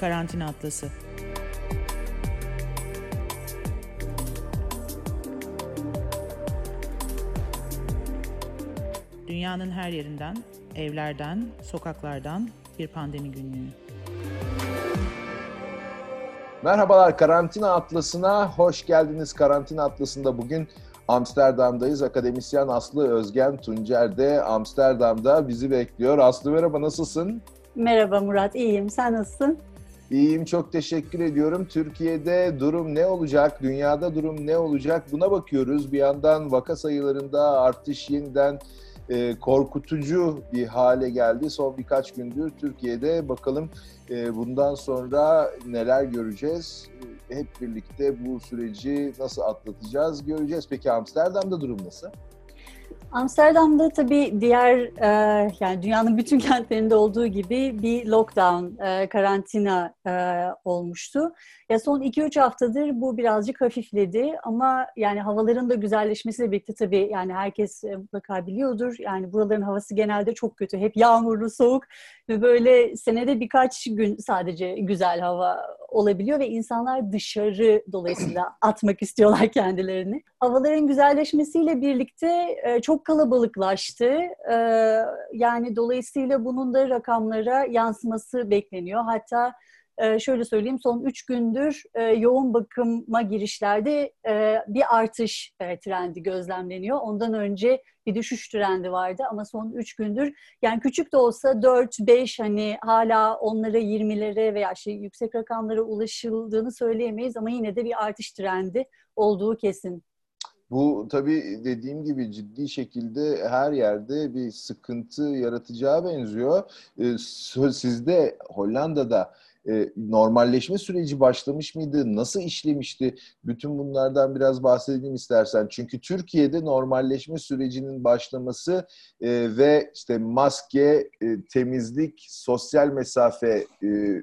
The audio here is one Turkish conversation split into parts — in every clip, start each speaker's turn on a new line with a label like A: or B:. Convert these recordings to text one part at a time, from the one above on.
A: Karantina Atlası Dünyanın her yerinden, evlerden, sokaklardan bir pandemi günlüğü.
B: Merhabalar Karantina Atlası'na hoş geldiniz. Karantina Atlası'nda bugün Amsterdam'dayız. Akademisyen Aslı Özgen Tuncer de Amsterdam'da bizi bekliyor. Aslı merhaba nasılsın?
C: Merhaba Murat, iyiyim. Sen nasılsın?
B: İyiyim, çok teşekkür ediyorum. Türkiye'de durum ne olacak, dünyada durum ne olacak buna bakıyoruz. Bir yandan vaka sayılarında artış yeniden e, korkutucu bir hale geldi. Son birkaç gündür Türkiye'de bakalım e, bundan sonra neler göreceğiz. Hep birlikte bu süreci nasıl atlatacağız göreceğiz. Peki Amsterdam'da durum nasıl?
C: Amsterdam'da tabii diğer e, yani dünyanın bütün kentlerinde olduğu gibi bir lockdown, e, karantina e, olmuştu. Ya son 2-3 haftadır bu birazcık hafifledi ama yani havaların da güzelleşmesiyle birlikte tabii yani herkes e, mutlaka biliyordur. Yani buraların havası genelde çok kötü. Hep yağmurlu, soğuk ve böyle senede birkaç gün sadece güzel hava olabiliyor ve insanlar dışarı dolayısıyla atmak istiyorlar kendilerini. Havaların güzelleşmesiyle birlikte e, çok kalabalıklaştı. E, yani dolayısıyla bunun da rakamlara yansıması bekleniyor. Hatta şöyle söyleyeyim son üç gündür e, yoğun bakıma girişlerde e, bir artış e, trendi gözlemleniyor. Ondan önce bir düşüş trendi vardı ama son üç gündür yani küçük de olsa 4-5 hani hala onlara 20'lere veya şey yüksek rakamlara ulaşıldığını söyleyemeyiz ama yine de bir artış trendi olduğu kesin.
B: Bu tabii dediğim gibi ciddi şekilde her yerde bir sıkıntı yaratacağı benziyor. Sizde Hollanda'da e, normalleşme süreci başlamış mıydı? Nasıl işlemişti? Bütün bunlardan biraz bahsedelim istersen. Çünkü Türkiye'de normalleşme sürecinin başlaması e, ve işte maske, e, temizlik, sosyal mesafe e,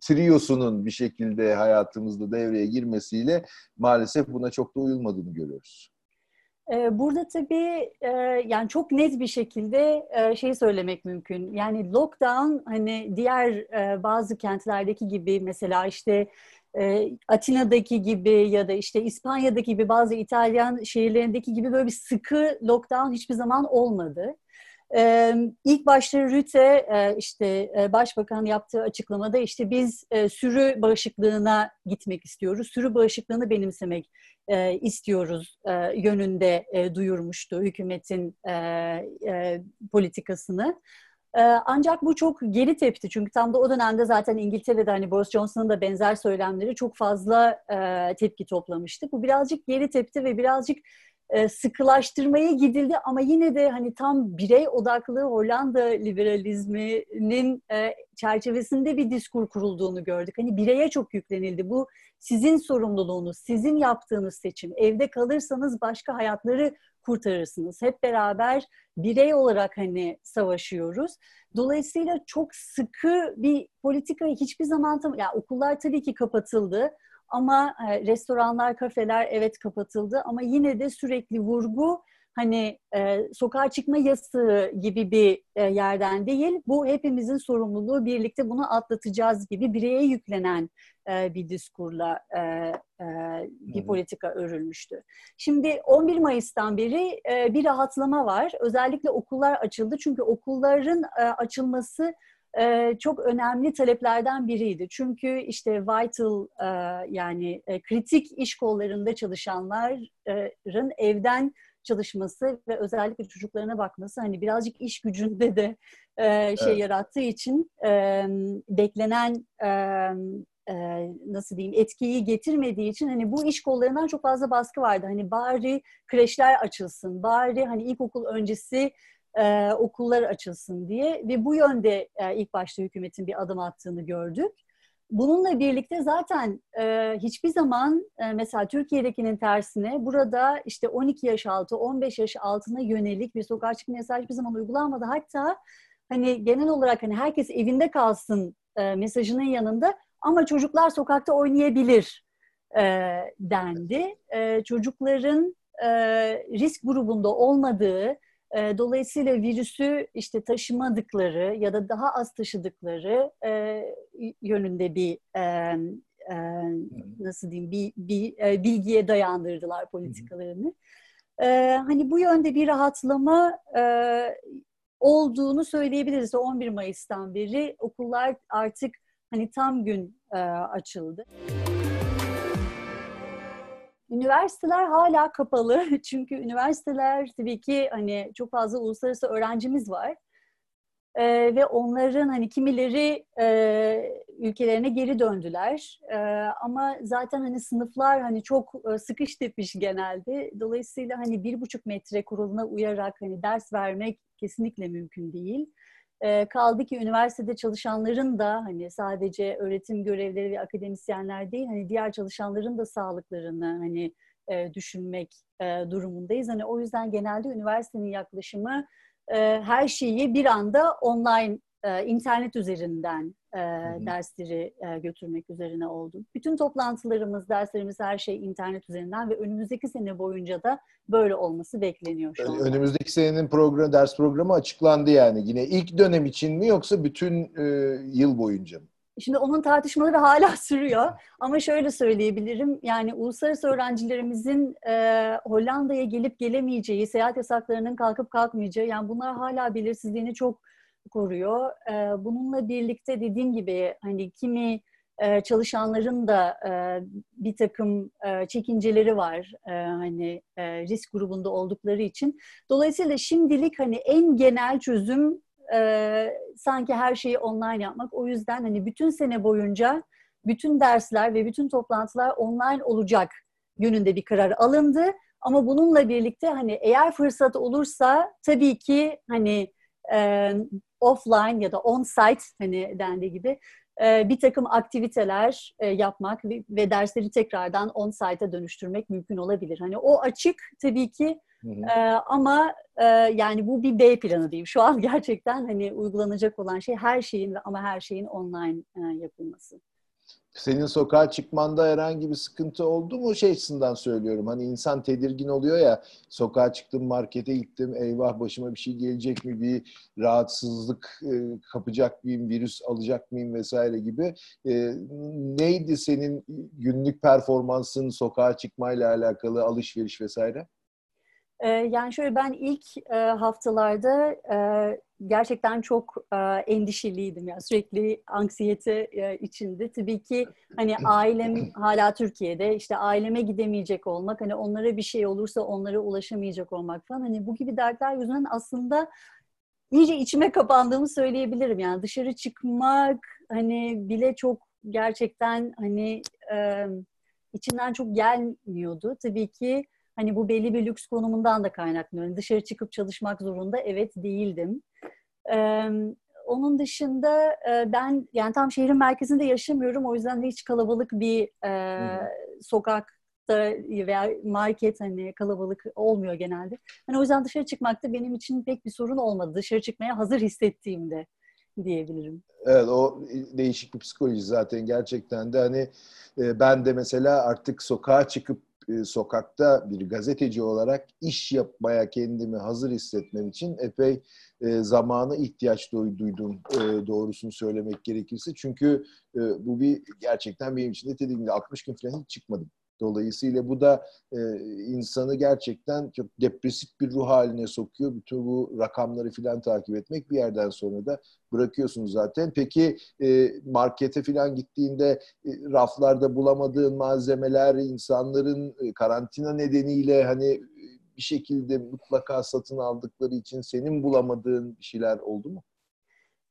B: triosunun bir şekilde hayatımızda devreye girmesiyle maalesef buna çok da uyulmadığını görüyoruz.
C: Burada tabii yani çok net bir şekilde şeyi söylemek mümkün. Yani lockdown hani diğer bazı kentlerdeki gibi mesela işte Atina'daki gibi ya da işte İspanya'daki gibi bazı İtalyan şehirlerindeki gibi böyle bir sıkı lockdown hiçbir zaman olmadı. Ee, ilk başta Rüte işte başbakan yaptığı açıklamada işte biz sürü bağışıklığına gitmek istiyoruz. Sürü bağışıklığını benimsemek istiyoruz yönünde duyurmuştu hükümetin politikasını. Ancak bu çok geri tepti çünkü tam da o dönemde zaten İngiltere'de hani Boris Johnson'ın da benzer söylemleri çok fazla tepki toplamıştı. Bu birazcık geri tepti ve birazcık e, sıkılaştırmaya gidildi ama yine de hani tam birey odaklı Hollanda liberalizminin e, çerçevesinde bir diskur kurulduğunu gördük. Hani bireye çok yüklenildi. Bu sizin sorumluluğunuz, sizin yaptığınız seçim. Evde kalırsanız başka hayatları kurtarırsınız. Hep beraber birey olarak hani savaşıyoruz. Dolayısıyla çok sıkı bir politika hiçbir zaman tam ya okullar tabii ki kapatıldı ama e, restoranlar, kafeler evet kapatıldı ama yine de sürekli vurgu hani e, sokağa çıkma yasağı gibi bir e, yerden değil, bu hepimizin sorumluluğu, birlikte bunu atlatacağız gibi bireye yüklenen e, bir diskurla e, e, bir hmm. politika örülmüştü. Şimdi 11 Mayıs'tan beri e, bir rahatlama var. Özellikle okullar açıldı çünkü okulların e, açılması e, çok önemli taleplerden biriydi. Çünkü işte vital e, yani e, kritik iş kollarında çalışanların evden çalışması ve özellikle çocuklarına bakması hani birazcık iş gücünde de e, şey evet. yarattığı için e, beklenen e, e, nasıl diyeyim etkiyi getirmediği için hani bu iş kollarından çok fazla baskı vardı. Hani bari kreşler açılsın, bari hani ilkokul öncesi e, okullar açılsın diye ve bu yönde e, ilk başta hükümetin bir adım attığını gördük. Bununla birlikte zaten e, hiçbir zaman e, mesela Türkiye'dekinin tersine burada işte 12 yaş altı, 15 yaş altına yönelik bir sokağa çıkma yasağı hiçbir zaman uygulanmadı. Hatta hani genel olarak hani herkes evinde kalsın e, mesajının yanında ama çocuklar sokakta oynayabilir e, dendi. E, çocukların e, risk grubunda olmadığı, E, dolayısıyla virüsü işte taşımadıkları ya da daha az taşıdıkları e, yönünde bir e, e, nasıl diyeyim bir, bir e, bilgiye dayandırdılar politikalarını. E, hani bu yönde bir rahatlama e, olduğunu söyleyebiliriz. 11 Mayıs'tan beri okullar artık hani tam gün e, açıldı. Üniversiteler hala kapalı. Çünkü üniversiteler tabii ki hani çok fazla uluslararası öğrencimiz var. E, ve onların hani kimileri e, ülkelerine geri döndüler. E, ama zaten hani sınıflar hani çok e, sıkış tepiş genelde. Dolayısıyla hani bir buçuk metre kuralına uyarak hani ders vermek kesinlikle mümkün değil. E, kaldı ki üniversitede çalışanların da hani sadece öğretim görevleri ve akademisyenler değil hani diğer çalışanların da sağlıklarını hani e, düşünmek e, durumundayız. Hani o yüzden genelde üniversitenin yaklaşımı e, her şeyi bir anda online internet üzerinden e, dersleri e, götürmek üzerine oldu. Bütün toplantılarımız, derslerimiz her şey internet üzerinden ve önümüzdeki sene boyunca da böyle olması bekleniyor şu anda.
B: Önümüzdeki senenin program, ders programı açıklandı yani. Yine ilk dönem için mi yoksa bütün e, yıl boyunca mı?
C: Şimdi onun tartışmaları hala sürüyor ama şöyle söyleyebilirim yani uluslararası öğrencilerimizin e, Hollanda'ya gelip gelemeyeceği, seyahat yasaklarının kalkıp kalkmayacağı yani bunlar hala belirsizliğini çok koruyor. Bununla birlikte dediğim gibi hani kimi çalışanların da bir takım çekinceleri var hani risk grubunda oldukları için. Dolayısıyla şimdilik hani en genel çözüm sanki her şeyi online yapmak. O yüzden hani bütün sene boyunca bütün dersler ve bütün toplantılar online olacak yönünde bir karar alındı. Ama bununla birlikte hani eğer fırsat olursa tabii ki hani e, offline ya da on-site hani dendiği gibi e, bir takım aktiviteler e, yapmak ve, ve dersleri tekrardan on-site'a dönüştürmek mümkün olabilir. Hani o açık tabii ki Hı hı. Ee, ama e, yani bu bir B planı diyeyim. Şu an gerçekten hani uygulanacak olan şey her şeyin ama her şeyin online e, yapılması.
B: Senin sokağa çıkmanda herhangi bir sıkıntı oldu mu şey açısından söylüyorum. Hani insan tedirgin oluyor ya sokağa çıktım markete gittim eyvah başıma bir şey gelecek mi bir rahatsızlık e, kapacak mıyım virüs alacak mıyım vesaire gibi. E, neydi senin günlük performansın sokağa çıkmayla alakalı alışveriş vesaire?
C: Ee, yani şöyle ben ilk e, haftalarda e, gerçekten çok e, endişeliydim. Yani sürekli anksiyete içinde. Tabii ki hani ailem hala Türkiye'de. işte aileme gidemeyecek olmak, hani onlara bir şey olursa onlara ulaşamayacak olmak falan. Hani bu gibi dertler yüzünden aslında iyice içime kapandığımı söyleyebilirim. Yani dışarı çıkmak hani bile çok gerçekten hani içinden çok gelmiyordu. Tabii ki Hani bu belli bir lüks konumundan da kaynaklanıyor. Yani dışarı çıkıp çalışmak zorunda evet değildim. Ee, onun dışında e, ben yani tam şehrin merkezinde yaşamıyorum. O yüzden de hiç kalabalık bir e, sokak veya market hani kalabalık olmuyor genelde. Hani o yüzden dışarı çıkmakta benim için pek bir sorun olmadı. Dışarı çıkmaya hazır hissettiğimde diyebilirim.
B: Evet o değişik bir psikoloji zaten gerçekten de hani e, ben de mesela artık sokağa çıkıp e, sokakta bir gazeteci olarak iş yapmaya kendimi hazır hissetmem için epey e, zamanı ihtiyaç duydum e, doğrusunu söylemek gerekirse. Çünkü e, bu bir gerçekten benim için de dediğim 60 gün falan hiç çıkmadım. Dolayısıyla bu da e, insanı gerçekten çok depresif bir ruh haline sokuyor. Bütün bu rakamları filan takip etmek bir yerden sonra da bırakıyorsunuz zaten. Peki e, markete filan gittiğinde e, raflarda bulamadığın malzemeler insanların e, karantina nedeniyle hani bir şekilde mutlaka satın aldıkları için senin bulamadığın bir şeyler oldu mu?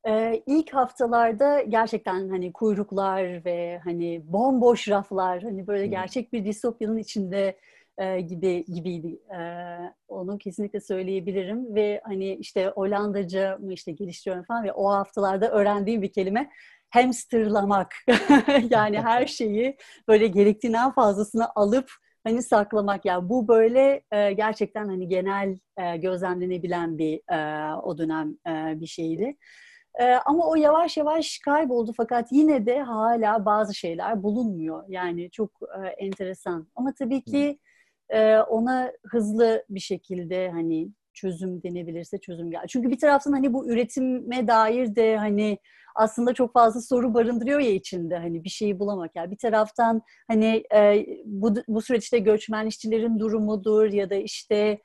C: Ee, ilk haftalarda gerçekten hani kuyruklar ve hani bomboş raflar hani böyle gerçek bir distopyanın içinde e, gibi gibiydi. E, onu kesinlikle söyleyebilirim ve hani işte Hollandaca mı işte geliştiriyorum falan ve o haftalarda öğrendiğim bir kelime hamsterlamak. yani her şeyi böyle gerektiğinden fazlasını alıp hani saklamak yani bu böyle e, gerçekten hani genel e, gözlemlenebilen bir e, o dönem e, bir şeydi. E, ama o yavaş yavaş kayboldu fakat yine de hala bazı şeyler bulunmuyor. Yani çok e, enteresan. Ama tabii ki e, ona hızlı bir şekilde hani çözüm denebilirse çözüm gel. Çünkü bir taraftan hani bu üretime dair de hani aslında çok fazla soru barındırıyor ya içinde hani bir şeyi bulamak. Yani bir taraftan hani e, bu, bu süreçte göçmen işçilerin durumudur ya da işte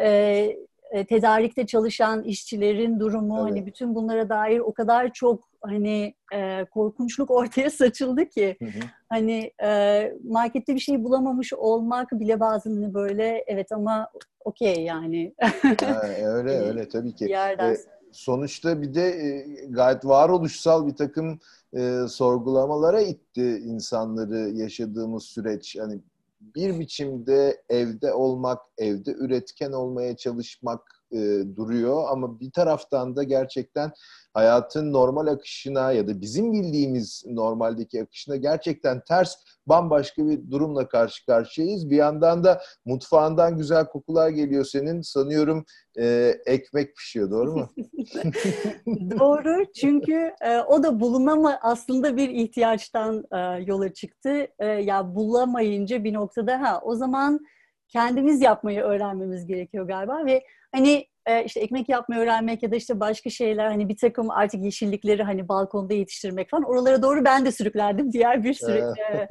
C: e, e, tedarikte çalışan işçilerin durumu evet. hani bütün bunlara dair o kadar çok hani e, korkunçluk ortaya saçıldı ki hı hı. hani e, markette bir şey bulamamış olmak bile bazen böyle evet ama okey yani.
B: ha, öyle öyle tabii ki. Yerden... E, sonuçta bir de e, gayet varoluşsal bir takım e, sorgulamalara itti insanları yaşadığımız süreç. Hani bir biçimde evde olmak, evde üretken olmaya çalışmak e, duruyor ama bir taraftan da gerçekten hayatın normal akışına ya da bizim bildiğimiz normaldeki akışına gerçekten ters bambaşka bir durumla karşı karşıyayız. Bir yandan da mutfağından güzel kokular geliyor senin. Sanıyorum e, ekmek pişiyor doğru mu?
C: doğru çünkü e, o da bulunama aslında bir ihtiyaçtan e, yola çıktı. E, ya bulamayınca bir noktada ha o zaman kendimiz yapmayı öğrenmemiz gerekiyor galiba ve hani e, işte ekmek yapmayı öğrenmek ya da işte başka şeyler hani bir takım artık yeşillikleri hani balkonda yetiştirmek falan oralara doğru ben de sürüklendim diğer bir sürü e,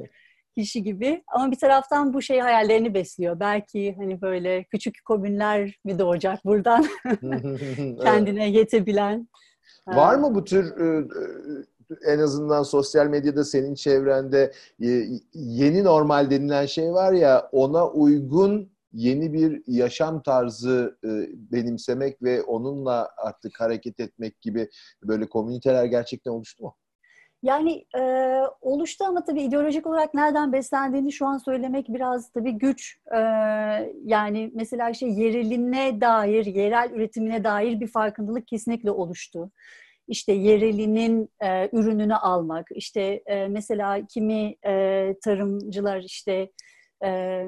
C: kişi gibi. Ama bir taraftan bu şey hayallerini besliyor. Belki hani böyle küçük komünler mi doğacak buradan kendine yetebilen.
B: Var mı bu tür e, en azından sosyal medyada senin çevrende yeni normal denilen şey var ya ona uygun yeni bir yaşam tarzı e, benimsemek ve onunla artık hareket etmek gibi böyle komüniteler gerçekten oluştu mu?
C: Yani e, oluştu ama tabii ideolojik olarak nereden beslendiğini şu an söylemek biraz tabii güç. E, yani mesela işte yereline dair, yerel üretimine dair bir farkındalık kesinlikle oluştu. İşte yerelinin e, ürününü almak, işte e, mesela kimi e, tarımcılar işte e,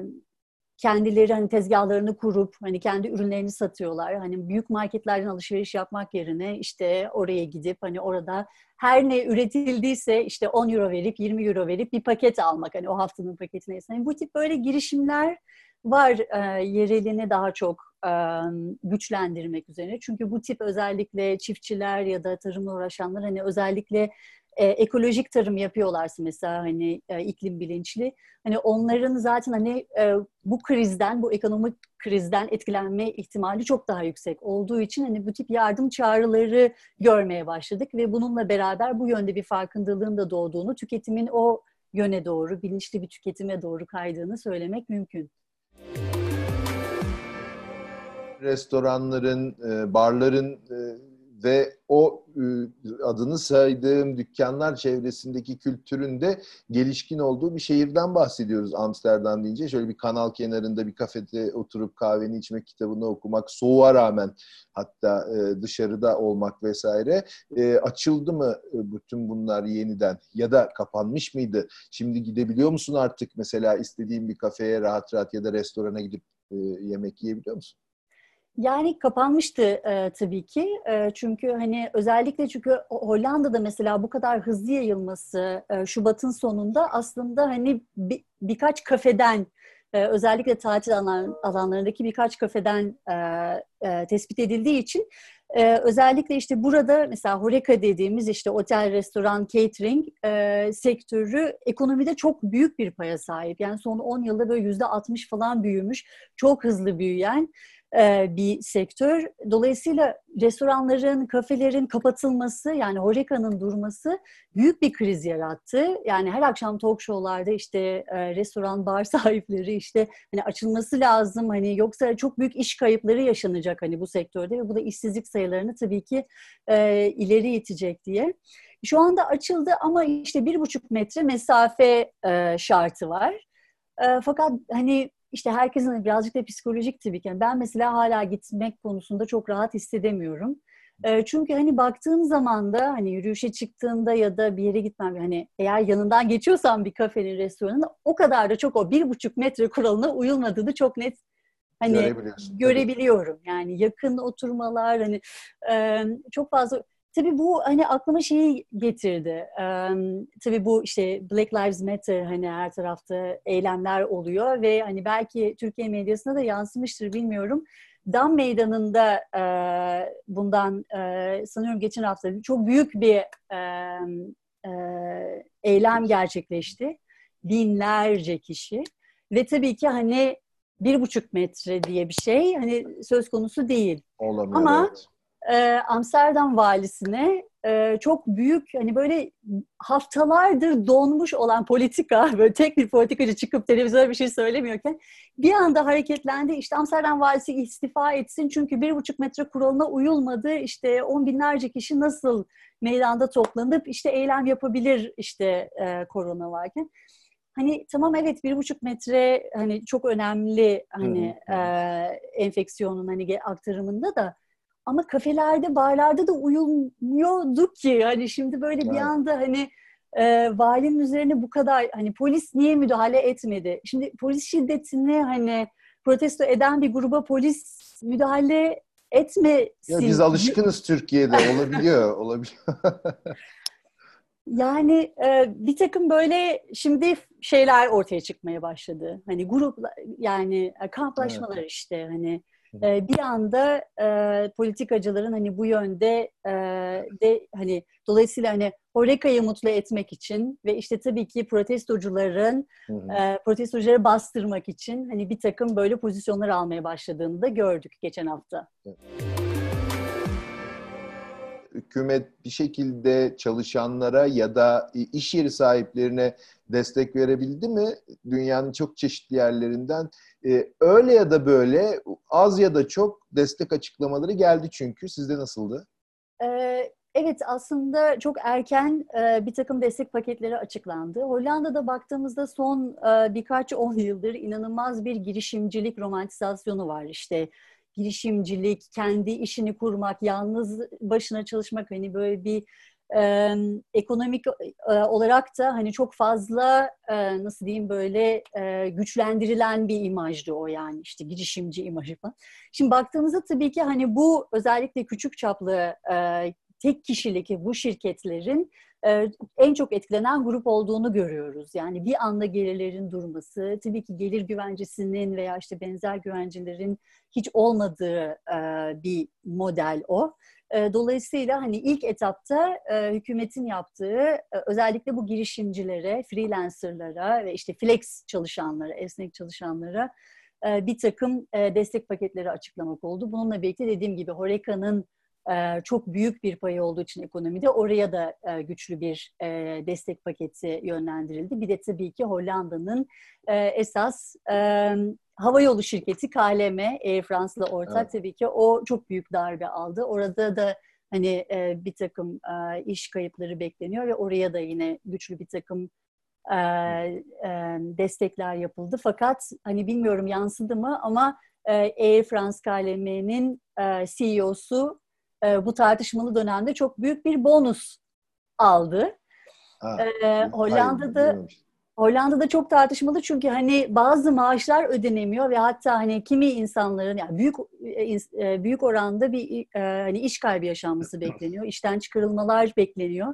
C: kendileri hani tezgahlarını kurup hani kendi ürünlerini satıyorlar. Hani büyük marketlerden alışveriş yapmak yerine işte oraya gidip hani orada her ne üretildiyse işte 10 euro verip 20 euro verip bir paket almak hani o haftanın paketine. Yani bu tip böyle girişimler var e, yerelini daha çok e, güçlendirmek üzerine. Çünkü bu tip özellikle çiftçiler ya da tarımla uğraşanlar hani özellikle e, ekolojik tarım yapıyorlarsa mesela hani e, iklim bilinçli hani onların zaten hani e, bu krizden bu ekonomik krizden etkilenme ihtimali çok daha yüksek olduğu için hani bu tip yardım çağrıları görmeye başladık ve bununla beraber bu yönde bir farkındalığın da doğduğunu tüketimin o yöne doğru bilinçli bir tüketime doğru kaydığını söylemek mümkün
B: restoranların, e, barların e, ve o e, adını saydığım dükkanlar çevresindeki kültüründe gelişkin olduğu bir şehirden bahsediyoruz Amsterdam deyince. Şöyle bir kanal kenarında bir kafede oturup kahveni içmek, kitabını okumak, soğuğa rağmen hatta dışarıda olmak vesaire. Açıldı mı bütün bunlar yeniden ya da kapanmış mıydı? Şimdi gidebiliyor musun artık mesela istediğin bir kafeye rahat rahat ya da restorana gidip yemek yiyebiliyor musun?
C: Yani kapanmıştı e, tabii ki. E, çünkü hani özellikle çünkü Hollanda'da mesela bu kadar hızlı yayılması e, Şubat'ın sonunda aslında hani bir, birkaç kafeden e, özellikle tatil alan, alanlarındaki birkaç kafeden e, e, tespit edildiği için e, özellikle işte burada mesela Horeca dediğimiz işte otel, restoran, catering e, sektörü ekonomide çok büyük bir paya sahip. Yani son 10 yılda böyle yüzde 60 falan büyümüş, çok hızlı büyüyen bir sektör. Dolayısıyla restoranların, kafelerin kapatılması yani Horeca'nın durması büyük bir kriz yarattı. Yani her akşam talk show'larda işte e, restoran, bar sahipleri işte hani açılması lazım hani yoksa çok büyük iş kayıpları yaşanacak hani bu sektörde ve bu da işsizlik sayılarını tabii ki e, ileri itecek diye. Şu anda açıldı ama işte bir buçuk metre mesafe e, şartı var. E, fakat hani işte herkesin birazcık da psikolojik tabii ki. Yani ben mesela hala gitmek konusunda çok rahat hissedemiyorum. çünkü hani baktığım zaman da hani yürüyüşe çıktığımda ya da bir yere gitmem hani eğer yanından geçiyorsam bir kafenin restoranın o kadar da çok o bir buçuk metre kuralına uyulmadığını çok net hani görebiliyorum. Yani yakın oturmalar hani çok fazla Tabii bu hani aklıma şeyi getirdi. Ee, tabii bu işte Black Lives Matter hani her tarafta eylemler oluyor ve hani belki Türkiye medyasına da yansımıştır bilmiyorum. Dam Meydanı'nda e, bundan e, sanıyorum geçen hafta çok büyük bir e, e, eylem gerçekleşti. Binlerce kişi ve tabii ki hani bir buçuk metre diye bir şey hani söz konusu değil.
B: Olamıyor,
C: Ama
B: evet.
C: E, Amsterdam valisine e, çok büyük hani böyle haftalardır donmuş olan politika böyle tek bir politikacı çıkıp televizyona bir şey söylemiyorken bir anda hareketlendi. İşte Amsterdam valisi istifa etsin çünkü bir buçuk metre kuralına uyulmadı. İşte on binlerce kişi nasıl meydanda toplanıp işte eylem yapabilir işte e, korona varken. Hani tamam evet bir buçuk metre hani çok önemli hani
B: hı.
C: e, enfeksiyonun hani aktarımında da ama kafelerde, barlarda da uyulmuyordu ki. Hani şimdi böyle bir
B: Evet.
C: anda hani e, valinin üzerine bu kadar hani polis niye müdahale etmedi? Şimdi polis şiddetini hani protesto eden bir gruba polis müdahale etmesin.
B: Ya biz alışkınız Türkiye'de olabiliyor, olabiliyor.
C: Yani e, bir takım böyle şimdi şeyler ortaya çıkmaya başladı. Hani grup yani e, kamplaşmalar işte hani e, bir anda e, politikacıların hani bu yönde e, de hani dolayısıyla hani Horeka'yı mutlu etmek için ve işte tabii ki protestocuların
B: Hı hı.
C: e, protestocuları bastırmak için hani bir takım böyle pozisyonlar almaya başladığını da gördük geçen hafta.
B: Hükümet bir şekilde çalışanlara ya da iş yeri sahiplerine destek verebildi mi? Dünyanın çok çeşitli yerlerinden. Ee, öyle ya da böyle az ya da çok destek açıklamaları geldi çünkü. Sizde nasıldı?
C: Ee, Evet aslında çok erken e, bir takım destek paketleri açıklandı. Hollanda'da baktığımızda son e, birkaç on yıldır inanılmaz bir girişimcilik romantizasyonu var. İşte girişimcilik, kendi işini kurmak, yalnız başına çalışmak hani böyle bir e, ekonomik e, olarak da hani çok fazla e, nasıl diyeyim böyle e, güçlendirilen bir imajdı o yani işte girişimci imajı falan. Şimdi baktığımızda tabii ki hani bu özellikle küçük çaplı e, tek kişilik bu şirketlerin e, en çok etkilenen grup olduğunu görüyoruz. Yani bir anda gelirlerin durması, tabii ki gelir güvencesinin veya işte benzer güvencelerin hiç olmadığı e, bir model o. E, dolayısıyla hani ilk etapta hükümetin yaptığı özellikle bu girişimcilere, freelancerlara ve işte flex çalışanlara, esnek çalışanlara bir takım destek paketleri açıklamak oldu. Bununla birlikte dediğim gibi Horeca'nın çok büyük bir payı olduğu için ekonomide oraya da güçlü bir destek paketi yönlendirildi. Bir de tabii ki Hollanda'nın esas havayolu şirketi KLM, Air France'la ortak
B: Evet.
C: tabii ki o çok büyük darbe aldı. Orada da hani bir takım iş kayıpları bekleniyor ve oraya da yine güçlü bir takım destekler yapıldı. Fakat hani bilmiyorum yansıdı mı ama Air France KLM'nin CEO'su e, bu tartışmalı dönemde çok büyük bir bonus aldı.
B: Ha,
C: E,
B: hayır,
C: Hollanda'da
B: bilmiyorum.
C: Hollanda'da çok tartışmalı çünkü hani bazı maaşlar ödenemiyor ve hatta hani kimi insanların yani büyük e, büyük oranda bir e, hani iş kaybı yaşanması bekleniyor. işten çıkarılmalar bekleniyor.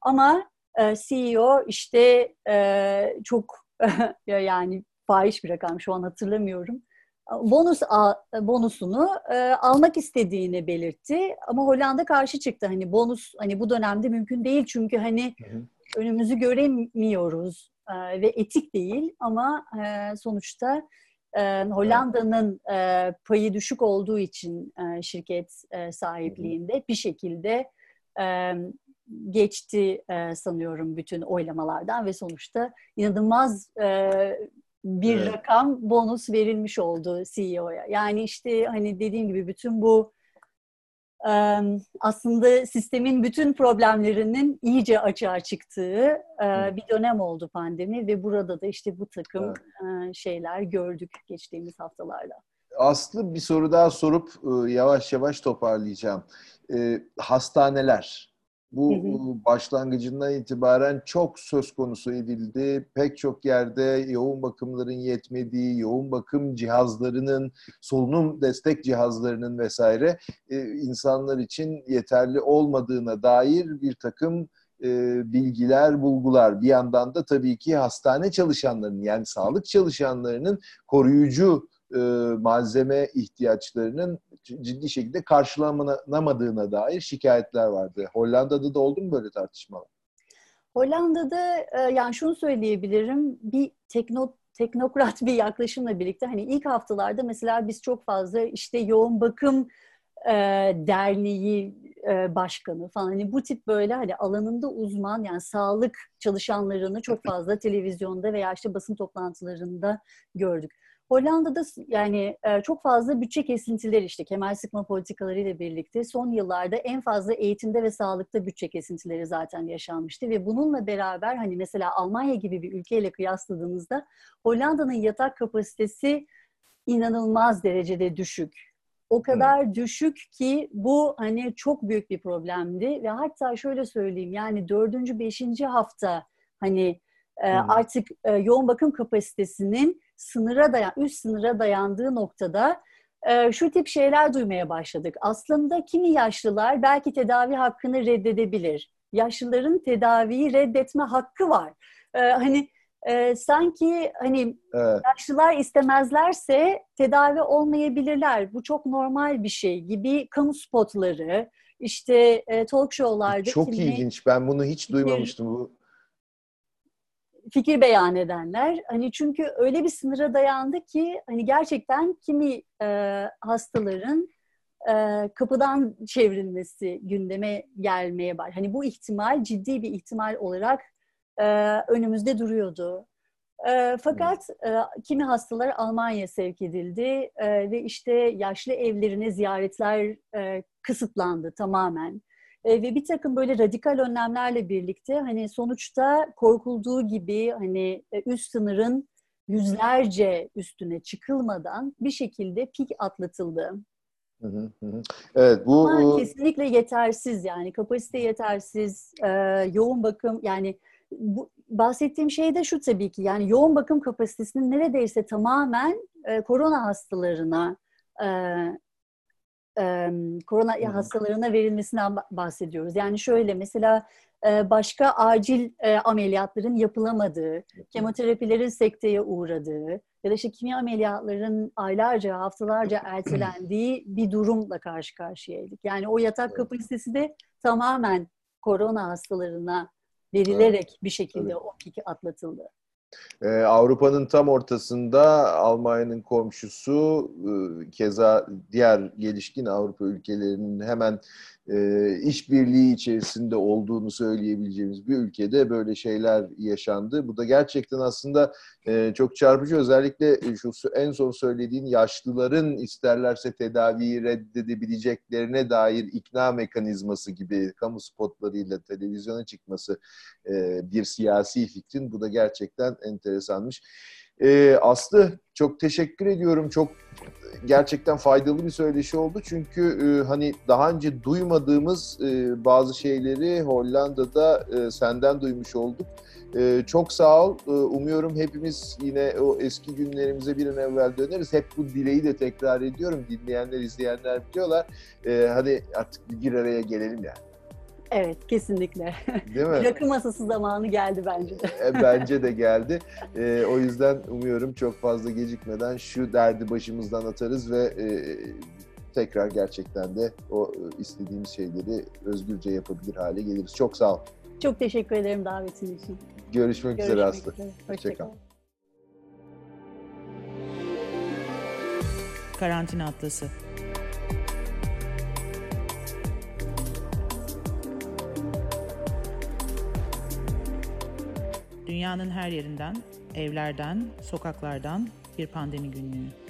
C: Ama e, CEO işte e, çok yani fahiş bir rakam şu an hatırlamıyorum. Bonus bonusunu e, almak istediğini belirtti ama Hollanda karşı çıktı. Hani bonus hani bu dönemde mümkün değil çünkü hani
B: Hı hı.
C: önümüzü göremiyoruz e, ve etik değil ama e, sonuçta e, Hollanda'nın e, payı düşük olduğu için e, şirket e, sahipliğinde bir şekilde e, geçti e, sanıyorum bütün oylamalardan ve sonuçta inanılmaz e, bir
B: Evet.
C: rakam bonus verilmiş oldu CEO'ya. Yani işte hani dediğim gibi bütün bu aslında sistemin bütün problemlerinin iyice açığa çıktığı bir dönem oldu pandemi ve burada da işte bu takım
B: Evet.
C: şeyler gördük geçtiğimiz haftalarda.
B: Aslı bir soru daha sorup yavaş yavaş toparlayacağım. Hastaneler. Bu
C: Hı hı.
B: başlangıcından itibaren çok söz konusu edildi. Pek çok yerde yoğun bakımların yetmediği, yoğun bakım cihazlarının, solunum destek cihazlarının vesaire e, insanlar için yeterli olmadığına dair bir takım e, bilgiler, bulgular. Bir yandan da tabii ki hastane çalışanlarının yani sağlık çalışanlarının koruyucu e, malzeme ihtiyaçlarının ciddi şekilde karşılanamadığına dair şikayetler vardı. Hollanda'da da oldu mu böyle tartışmalar?
C: Hollanda'da e, yani şunu söyleyebilirim bir tekno teknokrat bir yaklaşımla birlikte hani ilk haftalarda mesela biz çok fazla işte yoğun bakım e, derneği e, başkanı falan hani bu tip böyle hani alanında uzman yani sağlık çalışanlarını çok fazla televizyonda veya işte basın toplantılarında gördük. Hollanda'da yani e, çok fazla bütçe kesintileri işte kemer sıkma politikaları ile birlikte son yıllarda en fazla eğitimde ve sağlıkta bütçe kesintileri zaten yaşanmıştı ve bununla beraber hani mesela Almanya gibi bir ülkeyle kıyasladığımızda Hollanda'nın yatak kapasitesi inanılmaz derecede düşük. O kadar hmm. düşük ki bu hani çok büyük bir problemdi ve hatta şöyle söyleyeyim yani dördüncü, beşinci hafta hani e, artık e, yoğun bakım kapasitesinin sınıra dayan, üst sınıra dayandığı noktada e, şu tip şeyler duymaya başladık. Aslında kimi yaşlılar belki tedavi hakkını reddedebilir. Yaşlıların tedaviyi reddetme hakkı var. E, hani e, sanki hani evet. yaşlılar istemezlerse tedavi olmayabilirler. Bu çok normal bir şey gibi kamu spotları, işte e, talk show'larda.
B: Çok kimi, ilginç. Ben bunu hiç duymamıştım. Bu
C: fikir beyan edenler. Hani çünkü öyle bir sınıra dayandı ki hani gerçekten kimi e, hastaların e, kapıdan çevrilmesi gündeme gelmeye var. Hani bu ihtimal ciddi bir ihtimal olarak e, önümüzde duruyordu. E, fakat e, kimi hastalar Almanya'ya sevk edildi e, ve işte yaşlı evlerine ziyaretler e, kısıtlandı tamamen. E, ve bir takım böyle radikal önlemlerle birlikte hani sonuçta korkulduğu gibi hani e, üst sınırın yüzlerce üstüne çıkılmadan bir şekilde pik atlatıldı.
B: Evet bu
C: Ama kesinlikle yetersiz yani kapasite yetersiz, e, yoğun bakım yani bu, bahsettiğim şey de şu tabii ki yani yoğun bakım kapasitesinin neredeyse tamamen e, korona hastalarına e, e, korona hmm. hastalarına verilmesinden bahsediyoruz. Yani şöyle mesela e, başka acil e, ameliyatların yapılamadığı, kemoterapilerin sekteye uğradığı ya da işte kimya ameliyatların aylarca, haftalarca ertelendiği bir durumla karşı karşıyaydık. Yani o yatak kapasitesi de tamamen korona hastalarına verilerek bir şekilde o piki atlatıldı.
B: Ee, Avrupa'nın tam ortasında Almanya'nın komşusu e, keza diğer gelişkin Avrupa ülkelerinin hemen e, işbirliği içerisinde olduğunu söyleyebileceğimiz bir ülkede böyle şeyler yaşandı. Bu da gerçekten aslında e, çok çarpıcı. Özellikle şu en son söylediğin yaşlıların isterlerse tedaviyi reddedebileceklerine dair ikna mekanizması gibi kamu spotlarıyla televizyona çıkması e, bir siyasi fikrin. Bu da gerçekten enteresanmış. E, Aslı çok teşekkür ediyorum. Çok gerçekten faydalı bir söyleşi oldu. Çünkü e, hani daha önce duymadığımız e, bazı şeyleri Hollanda'da e, senden duymuş olduk. E, çok sağ ol. E, umuyorum hepimiz yine o eski günlerimize bir an evvel döneriz. Hep bu dileği de tekrar ediyorum. Dinleyenler, izleyenler biliyorlar. E, hadi artık bir araya gelelim yani.
C: Evet, kesinlikle. Değil mi? Rakı masası zamanı geldi bence de.
B: E, bence de geldi. E, o yüzden umuyorum çok fazla gecikmeden şu derdi başımızdan atarız ve e, tekrar gerçekten de o istediğimiz şeyleri özgürce yapabilir hale geliriz. Çok sağ ol.
C: Çok teşekkür ederim davetin için.
B: Görüşmek, Görüşmek üzere Aslı. Hoşçakal.
A: Karantina Atlası Dünyanın her yerinden, evlerden, sokaklardan bir pandemi günlüğü.